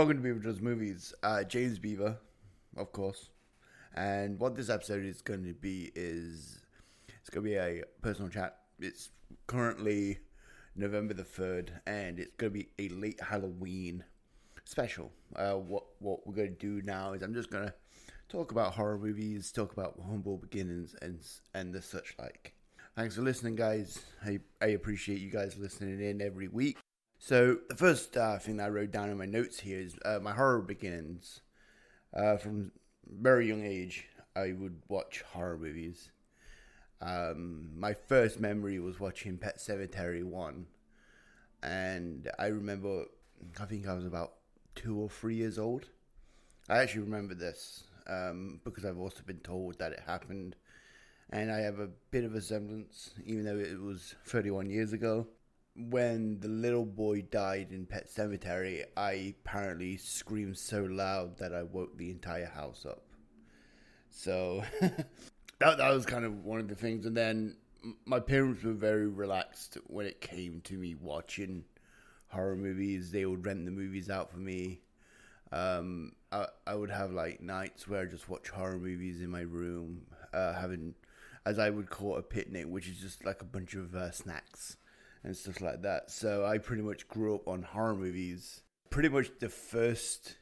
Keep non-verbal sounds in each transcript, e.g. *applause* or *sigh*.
Welcome to Beaver Does Movies. Uh, James Beaver, of course. And what this episode is going to be is it's going to be a personal chat. It's currently November the 3rd, and it's going to be a late Halloween special. Uh, what, what we're going to do now is I'm just going to talk about horror movies, talk about humble beginnings, and, and the such like. Thanks for listening, guys. I, I appreciate you guys listening in every week. So the first uh, thing that I wrote down in my notes here is uh, my horror beginnings. Uh, from very young age, I would watch horror movies. Um, my first memory was watching Pet Sematary one, and I remember, I think I was about two or three years old. I actually remember this um, because I've also been told that it happened, and I have a bit of a semblance, even though it was 31 years ago when the little boy died in Pet Sematary, I apparently screamed so loud that I woke the entire house up. So *laughs* that that was kind of one of the things. And then my parents were very relaxed when it came to me watching horror movies. They would rent the movies out for me. Um, I, I would have like nights where I just watch horror movies in my room, uh, having, as I would call it, a picnic, which is just like a bunch of uh, snacks and stuff like that. So I pretty much grew up on horror movies. Pretty much the first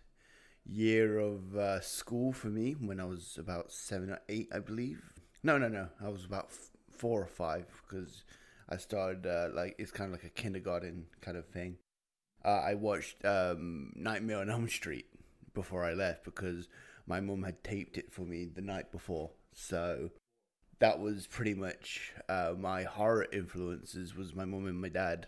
year of uh, school for me when I was about seven or eight, I believe. No, no, no. I was about f- four or five because I started uh, like it's kind of like a kindergarten kind of thing. Uh, I watched um, Nightmare on Elm Street before I left because my mum had taped it for me the night before. So that was pretty much uh, my horror influences was my mum and my dad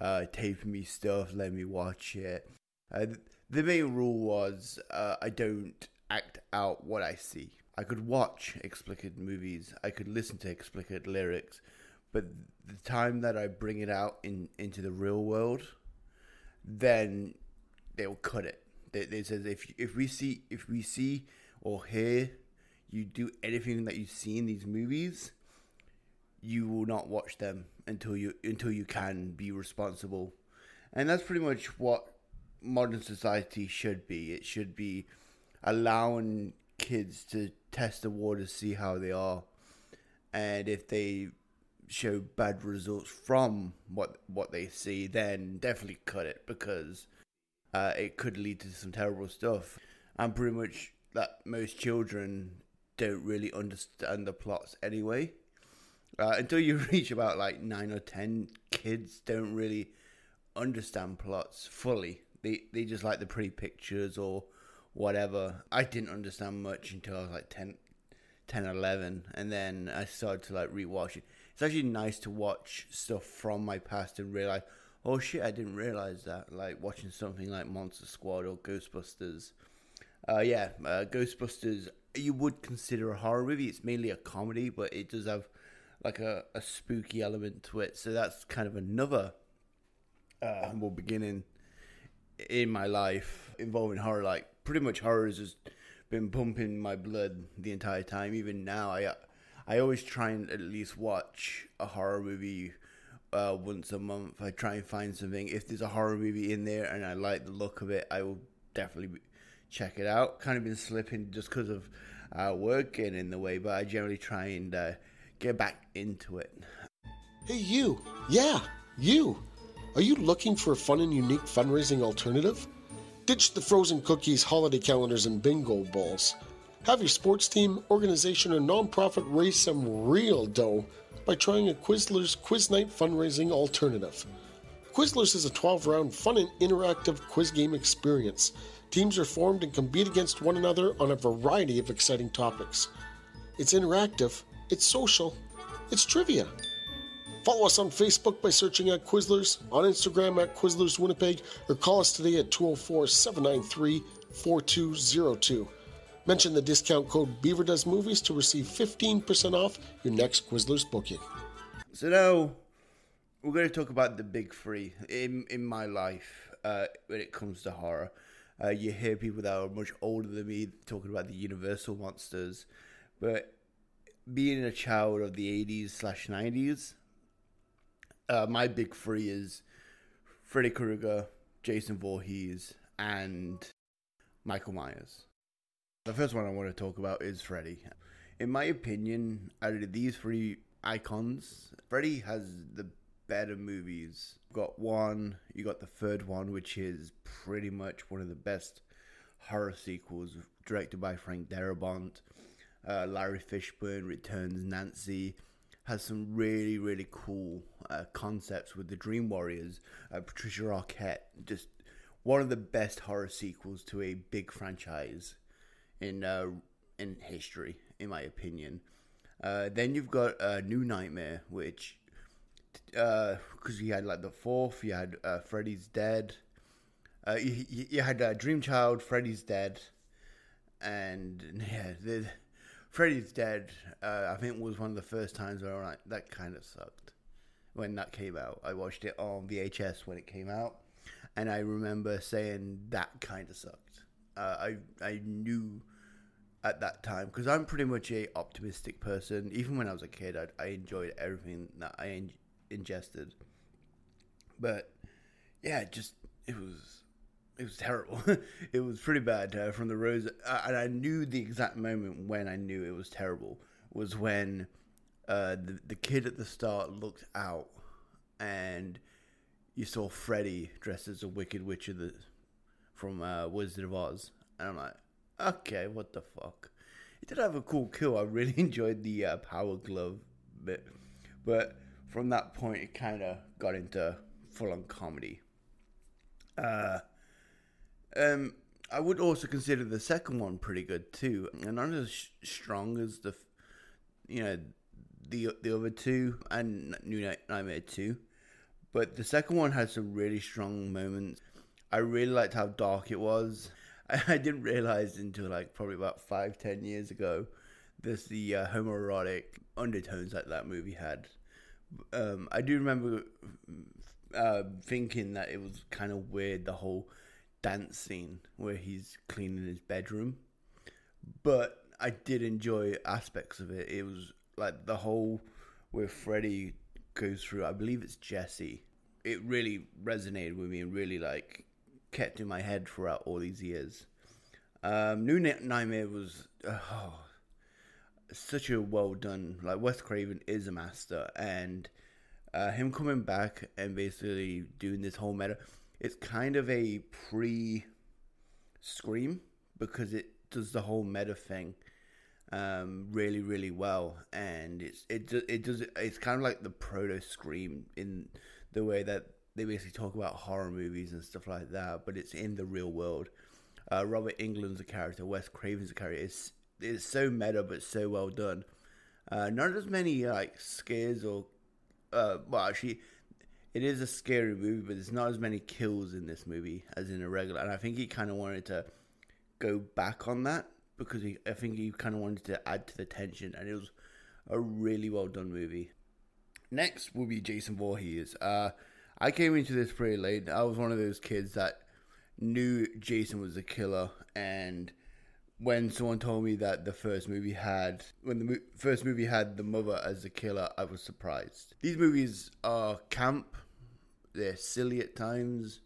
uh, taping me stuff, letting me watch it. Uh, the main rule was uh, I don't act out what I see. I could watch explicit movies, I could listen to explicit lyrics, but the time that I bring it out in into the real world, then they'll cut it. They, they says if if we see if we see or hear you do anything that you see in these movies, you will not watch them until you until you can be responsible. And that's pretty much what modern society should be. It should be allowing kids to test the water, see how they are, and if they show bad results from what what they see, then definitely cut it because uh, it could lead to some terrible stuff. And pretty much that most children don't really understand the plots anyway. Uh, until you *laughs* reach about like nine or ten, kids don't really understand plots fully. They they just like the pretty pictures or whatever. I didn't understand much until I was like 10, 10 11, and then I started to like rewatch it. It's actually nice to watch stuff from my past and realize, oh shit, I didn't realize that. Like watching something like Monster Squad or Ghostbusters. Uh, yeah, uh, Ghostbusters you would consider a horror movie. It's mainly a comedy, but it does have like a, a spooky element to it. So that's kind of another uh, humble beginning in my life involving horror. Like pretty much horror has just been pumping my blood the entire time. Even now, I I always try and at least watch a horror movie uh, once a month. I try and find something. If there's a horror movie in there and I like the look of it, I will definitely check it out. Kind of been slipping just because of uh, work getting in the way, but I generally try and uh, get back into it. Hey, you. Yeah, you. Are you looking for a fun and unique fundraising alternative? Ditch the frozen cookies, holiday calendars, and bingo balls. Have your sports team, organization, or nonprofit raise some real dough by trying a Quizlers Quiz Night fundraising alternative. Quizlers is a 12 round fun and interactive quiz game experience Teams are formed and compete against one another on a variety of exciting topics. It's interactive, it's social, it's trivia. Follow us on Facebook by searching at Quizlers, on Instagram at Quizlers Winnipeg, or call us today at 204 793 4202. Mention the discount code Beaver Does Movies to receive 15% off your next Quizlers booking. So now we're going to talk about the big three in, in my life uh, when it comes to horror. Uh, you hear people that are much older than me talking about the Universal monsters, but being a child of the 80s slash 90s, uh, my big three is Freddy Krueger, Jason Voorhees, and Michael Myers. The first one I want to talk about is Freddy. In my opinion, out of these three icons, Freddy has the better movies. Got one, you got the third one, which is pretty much one of the best horror sequels, directed by Frank Darabont. Uh, Larry Fishburne returns Nancy. Has some really really cool uh, concepts with the Dream Warriors. Uh, Patricia Arquette, just one of the best horror sequels to a big franchise in uh, in history, in my opinion. Uh, then you've got uh, New Nightmare, which because uh, you had like the fourth, you had uh, Freddy's Dead, uh, you, you had uh, Dream Child, Freddy's Dead, and yeah, the Freddy's Dead. Uh, I think was one of the first times where like that kind of sucked when that came out. I watched it on VHS when it came out, and I remember saying that kind of sucked. Uh, I I knew at that time because I'm pretty much a optimistic person. Even when I was a kid, I, I enjoyed everything that I in, ingested. But yeah, just it was it was terrible. *laughs* it was pretty bad uh, from the rose, uh, and I knew the exact moment when I knew it was terrible was when uh, the the kid at the start looked out and you saw Freddy dressed as a Wicked Witch of the from uh, Wizard of Oz, and I'm like, okay, what the fuck? It did have a cool kill. I really *laughs* enjoyed the uh, power glove bit, but from that point, it kind of got into full on comedy. Uh, um, I would also consider the second one pretty good too, and not as sh- strong as the, you know, the the other two and New Nightmare two, but the second one had some really strong moments. I really liked how dark it was. I, *laughs* I didn't realize until like probably about five ten years ago, this the uh, homoerotic undertones that that movie had. Um, I do remember uh, thinking that it was kind of weird the whole dance scene where he's cleaning his bedroom. But I did enjoy aspects of it. It was like the whole where Freddy goes through, I believe it's Jesse. It really resonated with me and really like kept in my head throughout all these years. Um, New Nightmare was oh, such a well done. Like Wes Craven is a master, and uh, him coming back and basically doing this whole meta it's kind of a pre Scream because it does the whole meta thing um, really, really well, and it's it it does it's kind of like the proto Scream in the way that they basically talk about horror movies and stuff like that, but it's in the real world. Uh, Robert Englund's a character, Wes Craven's a character. It's it's so meta, but so well done. Uh, not as many like scares or uh, well, actually, it is a scary movie, but there's not as many kills in this movie as in a regular. And I think he kind of wanted to go back on that because he, I think he kind of wanted to add to the tension, and it was a really well done movie. Next will be Jason Voorhees. Uh, I came into this pretty late. I was one of those kids that knew Jason was a killer, and when someone told me that the first movie had when the mo- first movie had the mother as the killer, I was surprised. These movies are camp they're silly at times,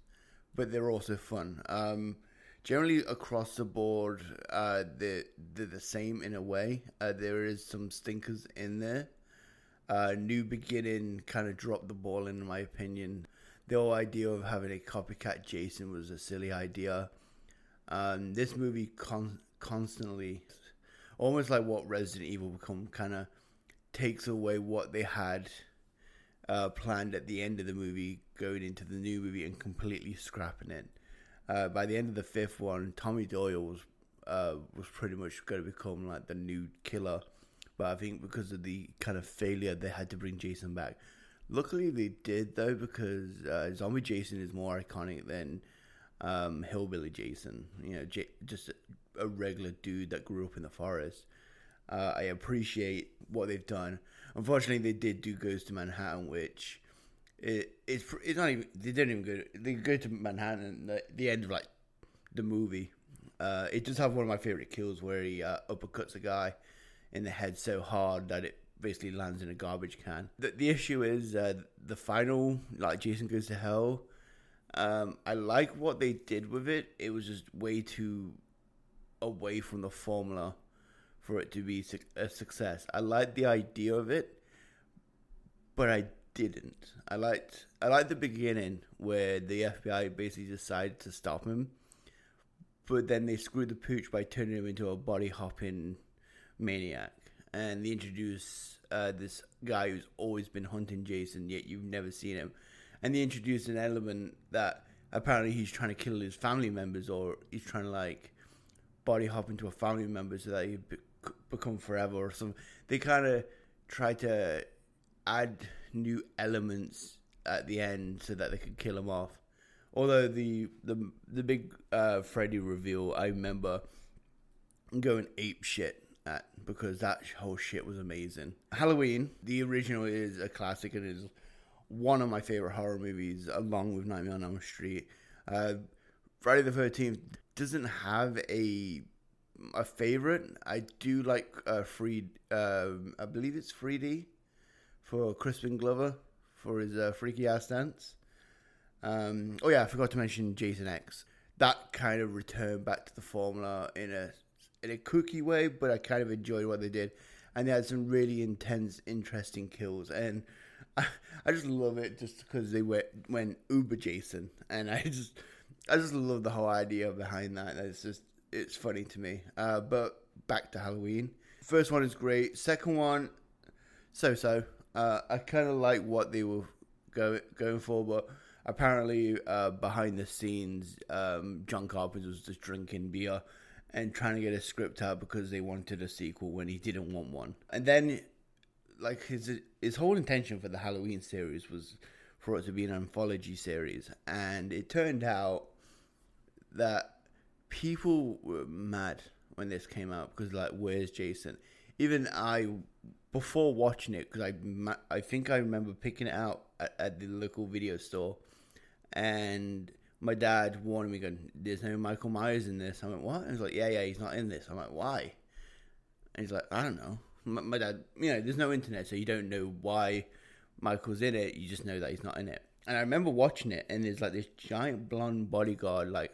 but they're also fun. Um, generally, across the board, uh, they're, they're the same in a way. Uh, there is some stinkers in there. Uh, New Beginning kind of dropped the ball, in my opinion. The whole idea of having a copycat Jason was a silly idea. Um, this movie con- constantly, almost like what Resident Evil become, kind of takes away what they had uh, planned at the end of the movie going into the new movie and completely scrapping it. Uh, by the end of the fifth one, Tommy Doyle was uh, was pretty much going to become like the new killer, but I think because of the kind of failure, they had to bring Jason back. Luckily, they did though because uh, Zombie Jason is more iconic than um, Hillbilly Jason. You know, J- just a, regular dude that grew up in the forest. Uh, I appreciate what they've done. Unfortunately, they did do Goes to Manhattan, which it, it's it's not even they didn't even go they go to Manhattan the, the end of like the movie. Uh, it does have one of my favorite kills where he uh, uppercuts a guy in the head so hard that it basically lands in a garbage can. The, the issue is uh, the final like Jason goes to hell. Um, I like what they did with it. It was just way too away from the formula for it to be a success. I liked the idea of it, but I didn't. I liked I liked the beginning where the FBI basically decided to stop him, but then they screwed the pooch by turning him into a body hopping maniac, and they introduce uh, this guy who's always been hunting Jason, yet you've never seen him, and they introduce an element that apparently he's trying to kill his family members or he's trying to like body hop into a family member so that he be- become forever or something. They kind of try to add new elements at the end so that they could kill him off. Although the the the big uh, Freddy reveal, I remember going ape shit at because that whole shit was amazing. Halloween, the original is a classic and is one of my favorite horror movies, along with Nightmare on Elm Street. Uh, Friday the Thirteenth doesn't have a a favorite. I do like uh, free. Uh, I believe it's 3D for Crispin Glover for his uh, freaky ass dance. Um, oh yeah, I forgot to mention Jason X. That kind of returned back to the formula in a in a kooky way, but I kind of enjoyed what they did, and they had some really intense, interesting kills, and I, *laughs* I just love it just because they went went uber Jason, and I just I just love the whole idea behind that. It's just it's funny to me. Uh, but back to Halloween. First one is great. Second one, so so. Uh, I kind of like what they were going going for, but apparently uh, behind the scenes, um, John Carpenter was just drinking beer and trying to get a script out because they wanted a sequel when he didn't want one. And then, like his his whole intention for the Halloween series was for it to be an anthology series, and it turned out that people were mad when this came out because like, where's Jason? Even I before watching it because I I think I remember picking it out at, at, the local video store, and my dad warned me, going, "There's no Michael Myers in this." I went, "What?" And he's like, "Yeah, yeah, he's not in this." I'm like, "Why?" And he's like, "I don't know." My, my dad, you know, there's no internet, so you don't know why Michael's in it. You just know that he's not in it. And I remember watching it, and there's like this giant blonde bodyguard, like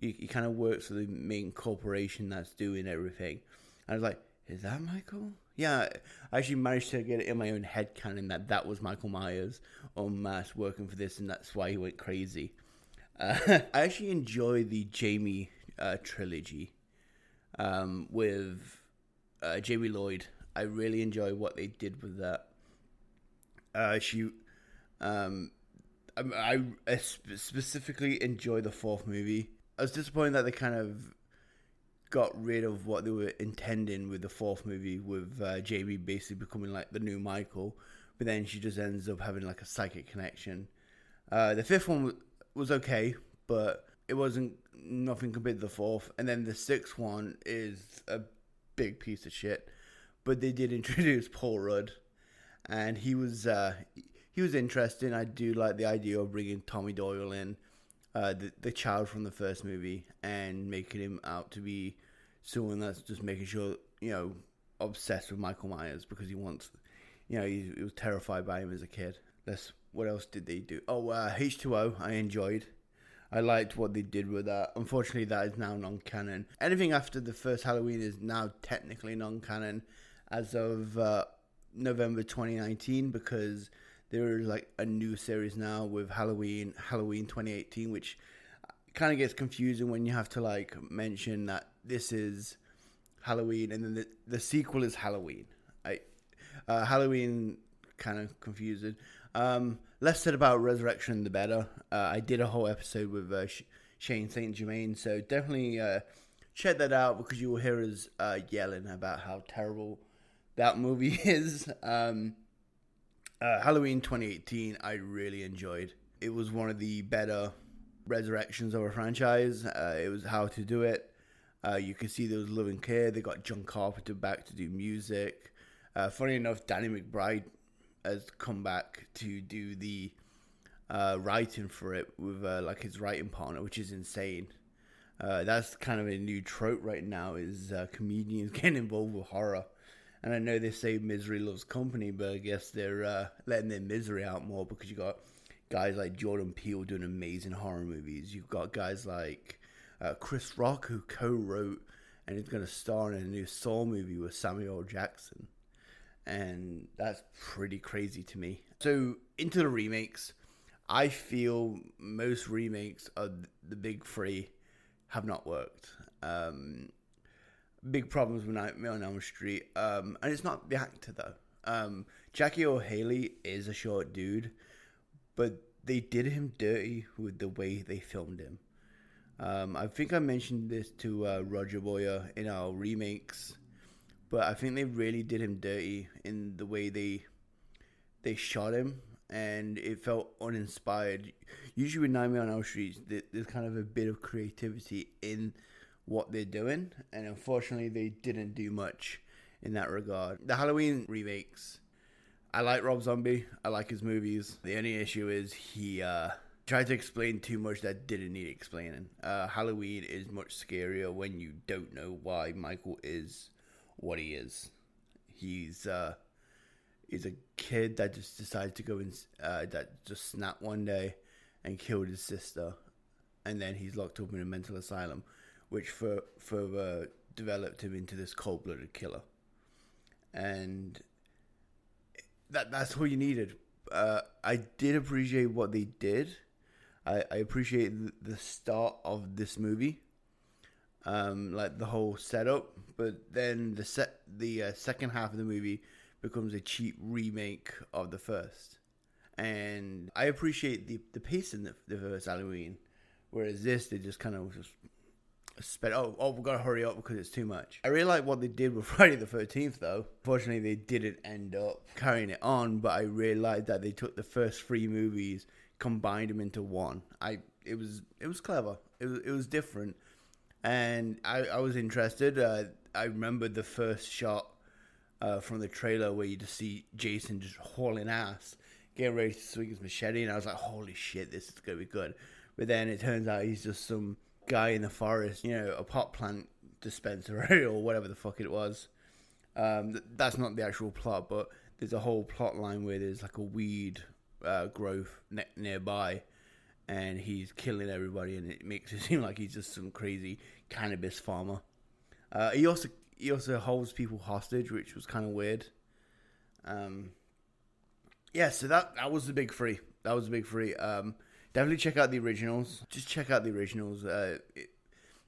he, he kind of works for the main corporation that's doing everything. I was like, "Is that Michael?" Yeah, I actually managed to get it in my own head canon that that was Michael Myers on mass working for this, and that's why he went crazy. Uh, *laughs* I actually enjoy the Jamie uh, trilogy um, with uh, Jamie Lloyd. I really enjoy what they did with that. Uh, she, um, I, I specifically enjoy the fourth movie. I was disappointed that they kind of got rid of what they were intending with the fourth movie, with uh, Jamie basically becoming like the new Michael, but then she just ends up having like a psychic connection. Uh, the fifth one was okay, but it wasn't nothing compared to the fourth. And then the sixth one is a big piece of shit, but they did *laughs* introduce Paul Rudd, and he was uh, he was interesting. I do like the idea of bringing Tommy Doyle in uh, the the child from the first movie and making him out to be someone that's just making sure you know obsessed with Michael Myers because he wants you know he, he was terrified by him as a kid. That's what else did they do? Oh, uh, H2O I enjoyed. I liked what they did with that. Unfortunately, that is now non-canon. Anything after the first Halloween is now technically non-canon as of uh, November 2019 because there is like a new series now with Halloween, Halloween 2018, which kind of gets confusing when you have to like mention that this is Halloween and then the, the sequel is Halloween. I, uh, Halloween kind of confusing. Um, less said about Resurrection, the better. Uh, I did a whole episode with uh, Shane St. Germain, so definitely uh, check that out because you will hear us uh, yelling about how terrible that movie *laughs* is. Um, uh, Halloween 2018, I really enjoyed. It was one of the better resurrections of a franchise. Uh, it was how to do it. Uh, you can see there was love and care. They got John Carpenter back to do music. Uh, funny enough, Danny McBride has come back to do the uh, writing for it with uh, like his writing partner, which is insane. that's kind of a new trope right now: is comedians *laughs* getting involved with horror. And I know they say misery loves company, but I guess they're uh, letting their misery out more because you got guys like Jordan Peele doing amazing horror movies. You've got guys like uh, Chris Rock who co-wrote and is going to star in a new Saw movie with Samuel Jackson, and that's pretty crazy to me. So into the remakes, I feel most remakes of the big three have not worked. Um, big problems with Nightmare on Elm Street, um, and it's not the actor though. Um, Jackie Earle Haley is a short dude, but they did him dirty with the way they filmed him. Um, I think I mentioned this to uh, Roger Boyer in our remakes, but I think they really did him dirty in the way they they shot him, and it felt uninspired. Usually with Nightmare on Elm Street, there's kind of a bit of creativity in what they're doing, and unfortunately, they didn't do much in that regard. The Halloween remakes, I like Rob Zombie. I like his movies. The only issue is he uh, tried to explain too much that didn't need explaining. Uh, Halloween is much scarier when you don't know why Michael is what he is. He's uh, he's a kid that just decided to go and uh, that just snapped one day and killed his sister, and then he's locked up in a mental asylum, which for further developed him into this cold-blooded killer. And that that's all you needed. Uh, I did appreciate what they did I, I appreciate the start of this movie, um, like the whole setup, but then the set the uh, second half of the movie becomes a cheap remake of the first, and I appreciate the the pace in the, the first Halloween, whereas this they just kind of just Oh, oh, we gotta hurry up because it's too much. I really like what they did with *laughs* Friday the Thirteenth, though. Fortunately, they didn't end up carrying it on, but I really like that they took the first three movies combined them into one. I it was it was clever. It was it was different, and I I was interested. Uh, I remember the first shot uh, from the trailer where you just see Jason just hauling ass, getting ready to swing his machete, and I was like, holy shit, this is gonna be good. But then it turns out he's just some guy in the forest, you know, a pot plant dispensary *laughs* or whatever the fuck it was. Um, that's not the actual plot, but there's a whole plot line where there's like a weed uh, growth ne- nearby, and he's killing everybody, and it makes *laughs* it seem like he's just some crazy cannabis farmer. Uh, he also he also holds people hostage, which was kind of weird. Um, yeah, so that that was the big three. That was the big three. Um, definitely check out the originals. Just check out the originals. Uh, it,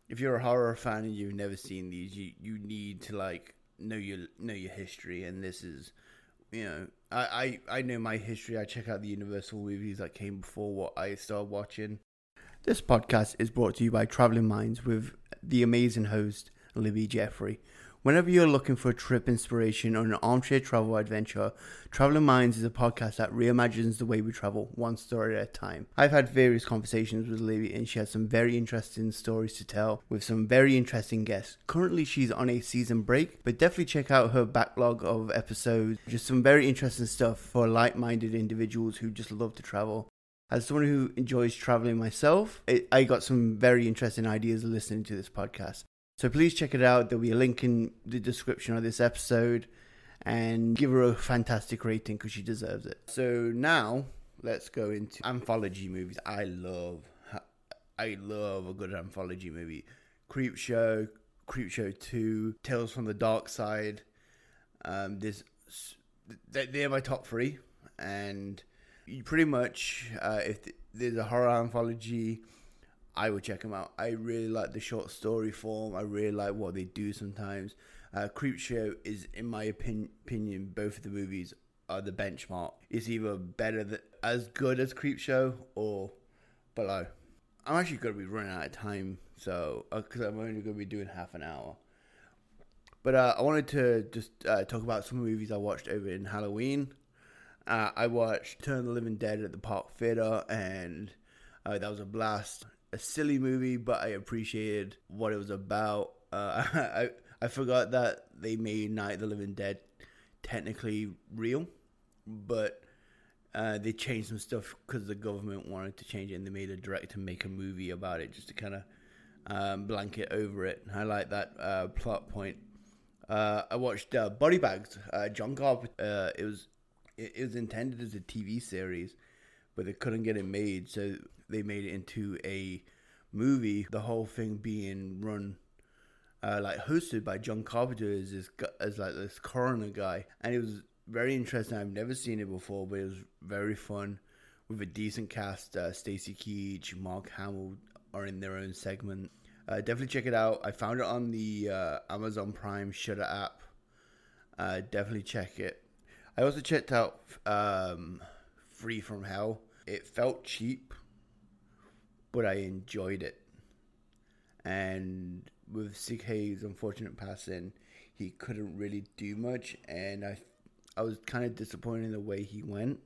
if you're a horror fan and you've never seen these, you you need to like know your know your history, and this is you know, I, I, I know my history. I check out the Universal movies that came before what I started watching. This podcast is brought to you by Traveling Minds with the amazing host, Libby Jeffery. Whenever you're looking for a trip inspiration or an armchair travel adventure, Traveling Minds is a podcast that reimagines the way we travel, one story at a time. I've had various conversations with Libby, and she has some very interesting stories to tell with some very interesting guests. Currently, she's on a season break, but definitely check out her backlog of episodes. Just some very interesting stuff for like minded individuals who just love to travel. As someone who enjoys traveling myself, I got some very interesting ideas listening to this podcast. So please check it out. There'll be a link in the description of this episode and give her a fantastic rating because she deserves it. So now let's go into anthology movies. I love, I love a good anthology movie. Creepshow, Creep Show Two, Tales from the Darkside. Um, there's they're my top three, and you pretty much uh, if there's a horror anthology I would check them out. I really like the short story form. I really like what they do sometimes. Uh, Creepshow is, in my opin- opinion, both of the movies are the benchmark. It's either better than as good as Creepshow or below. I'm actually going to be running out of time, so because uh, I'm only going to be doing half an hour. But uh, I wanted to just uh, talk about some movies I watched over in Halloween. Uh, I watched Turn the Living Dead at the Park Theater, and uh, that was a blast a silly movie, but I appreciated what it was about. Uh, *laughs* I I forgot that they made Night of the Living Dead technically real, but uh, they changed some stuff because the government wanted to change it, and they made a director make a movie about it just to kind of um, blanket over it. I like that uh, plot point. Uh, I watched uh, Body Bags. Uh, John Carpenter. It was it, it was intended as a TV series, but they couldn't get it made, so they made it into a movie. The whole thing being run. Uh, like hosted by John Carpenter as this, as like this coroner guy, and it was very interesting. I've never seen it before, but it was very fun with a decent cast. Uh, Stacy Keach, Mark Hamill are in their own segment. Uh, definitely check it out. I found it on the uh, Amazon Prime Shutter app. Uh, definitely check it. I also checked out um, 3 from Hell. It felt cheap, but I enjoyed it. And with Sid Haig's unfortunate passing, he couldn't really do much, and I, I was kind of disappointed in the way he went.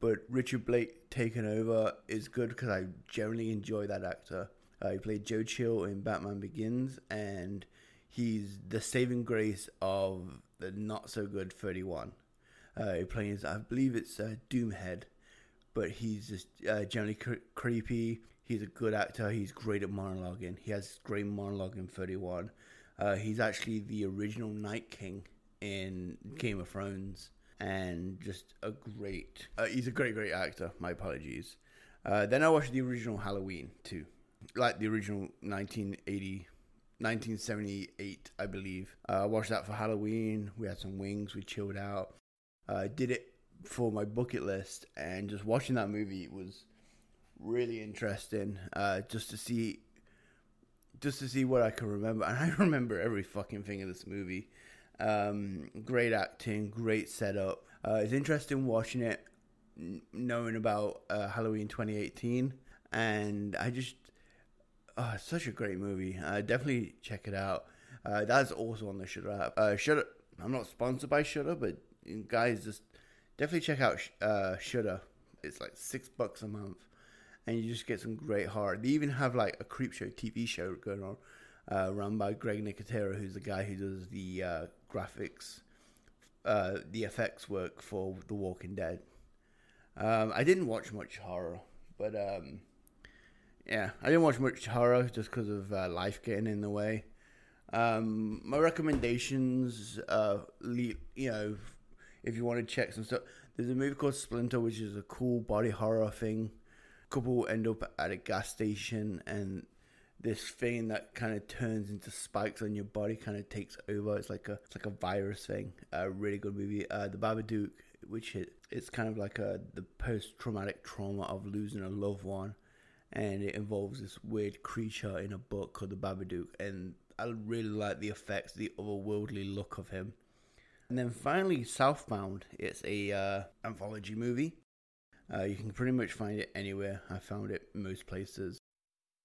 But Richard Brake taking over is good because I generally enjoy that actor. Uh, he played Joe Chill in Batman Begins, and he's the saving grace of the not so good 31. Uh, he plays, I believe it's uh, Doomhead, but he's just uh, generally cre- creepy. He's a good actor. He's great at monologuing. He has great monologue in 31. Uh, he's actually the original Night King in Game of Thrones, and just a great. Uh, he's a great, great actor. My apologies. Uh, then I watched the original Halloween too, like the original 1980 1978, I believe. Uh, I watched that for Halloween. We had some wings. We chilled out. I did it for my bucket list, and just watching that movie was really interesting. Uh, just to see, just to see what I can remember, *laughs* and I remember every fucking thing in this movie. Um, great acting, great setup. Uh, it's interesting watching it, knowing about uh, Halloween 2018, and I just Oh, such a great movie. Uh, definitely check it out. Uh, that's also on the Shudder app. Uh, Shudder. I'm not sponsored by Shudder, but guys, just definitely check out uh, Shudder. It's like six bucks a month, and you just get some great horror. They even have like a creep show TV show going on, uh, run by Greg Nicotero, who's the guy who does the uh, graphics, uh, the effects work for The Walking Dead. Um, I didn't watch much horror, but um, yeah, I didn't watch much horror just because of uh, life getting in the way. Um, my recommendations, uh, you know, if you want to check some stuff, there's a movie called Splinter, which is a cool body horror thing. Couple end up at a gas station, and this thing that kind of turns into spikes on your body kind of takes over. It's like a it's like a virus thing. A really good movie. Uh, the Babadook, which it, it's kind of like a the post traumatic trauma of losing a loved one and it involves this weird creature in a book called the Babadook, and I really like the effects, the otherworldly look of him. And then finally, Southbound. It's a uh, anthology movie. Uh, you can pretty much find it anywhere. I found it most places,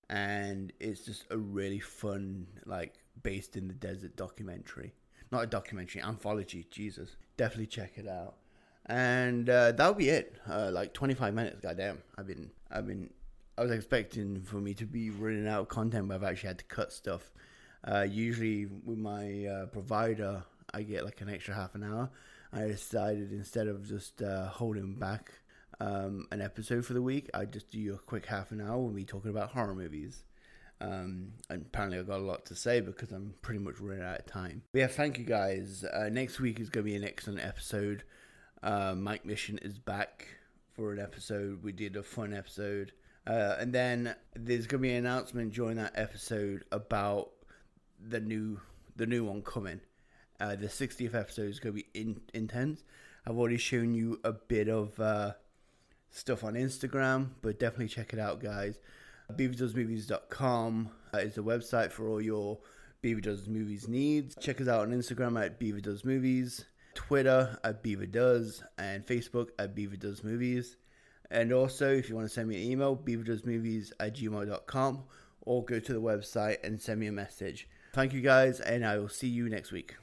and it's just a really fun, like based in the desert documentary. Not a documentary, anthology. Jesus, definitely check it out. And uh, that'll be it. Uh, like 25 minutes. Goddamn, I've been I've been I was expecting for me to be running out of content, but I've actually had to cut stuff. Uh, usually with my uh, provider, I get like an extra half an hour. I decided instead of just uh, holding back um, an episode for the week, I just do a quick half an hour with me talking about horror movies. Um, and apparently, I've got a lot to say because I'm pretty much running out of time. But yeah, thank you guys. Uh, next week is going to be an excellent episode. Uh, Mike Mission is back for an episode. We did a fun episode. Uh, and then there's going to be an announcement during that episode about the new the new one coming. Uh, the 60th episode is going to be in, intense. I've already shown you a bit of uh, stuff on Instagram, but definitely check it out, guys. BeaverDoesMovies.com is the website for all your Beaver Does Movies needs. Check us out on Instagram at Beaver Does Movies, Twitter at Beaver Does, and Facebook at Beaver Does Movies. And also, if you want to send me an email, beaverdoesmovies at gmail.com or go to the website and send me a message. Thank you guys, and I will see you next week.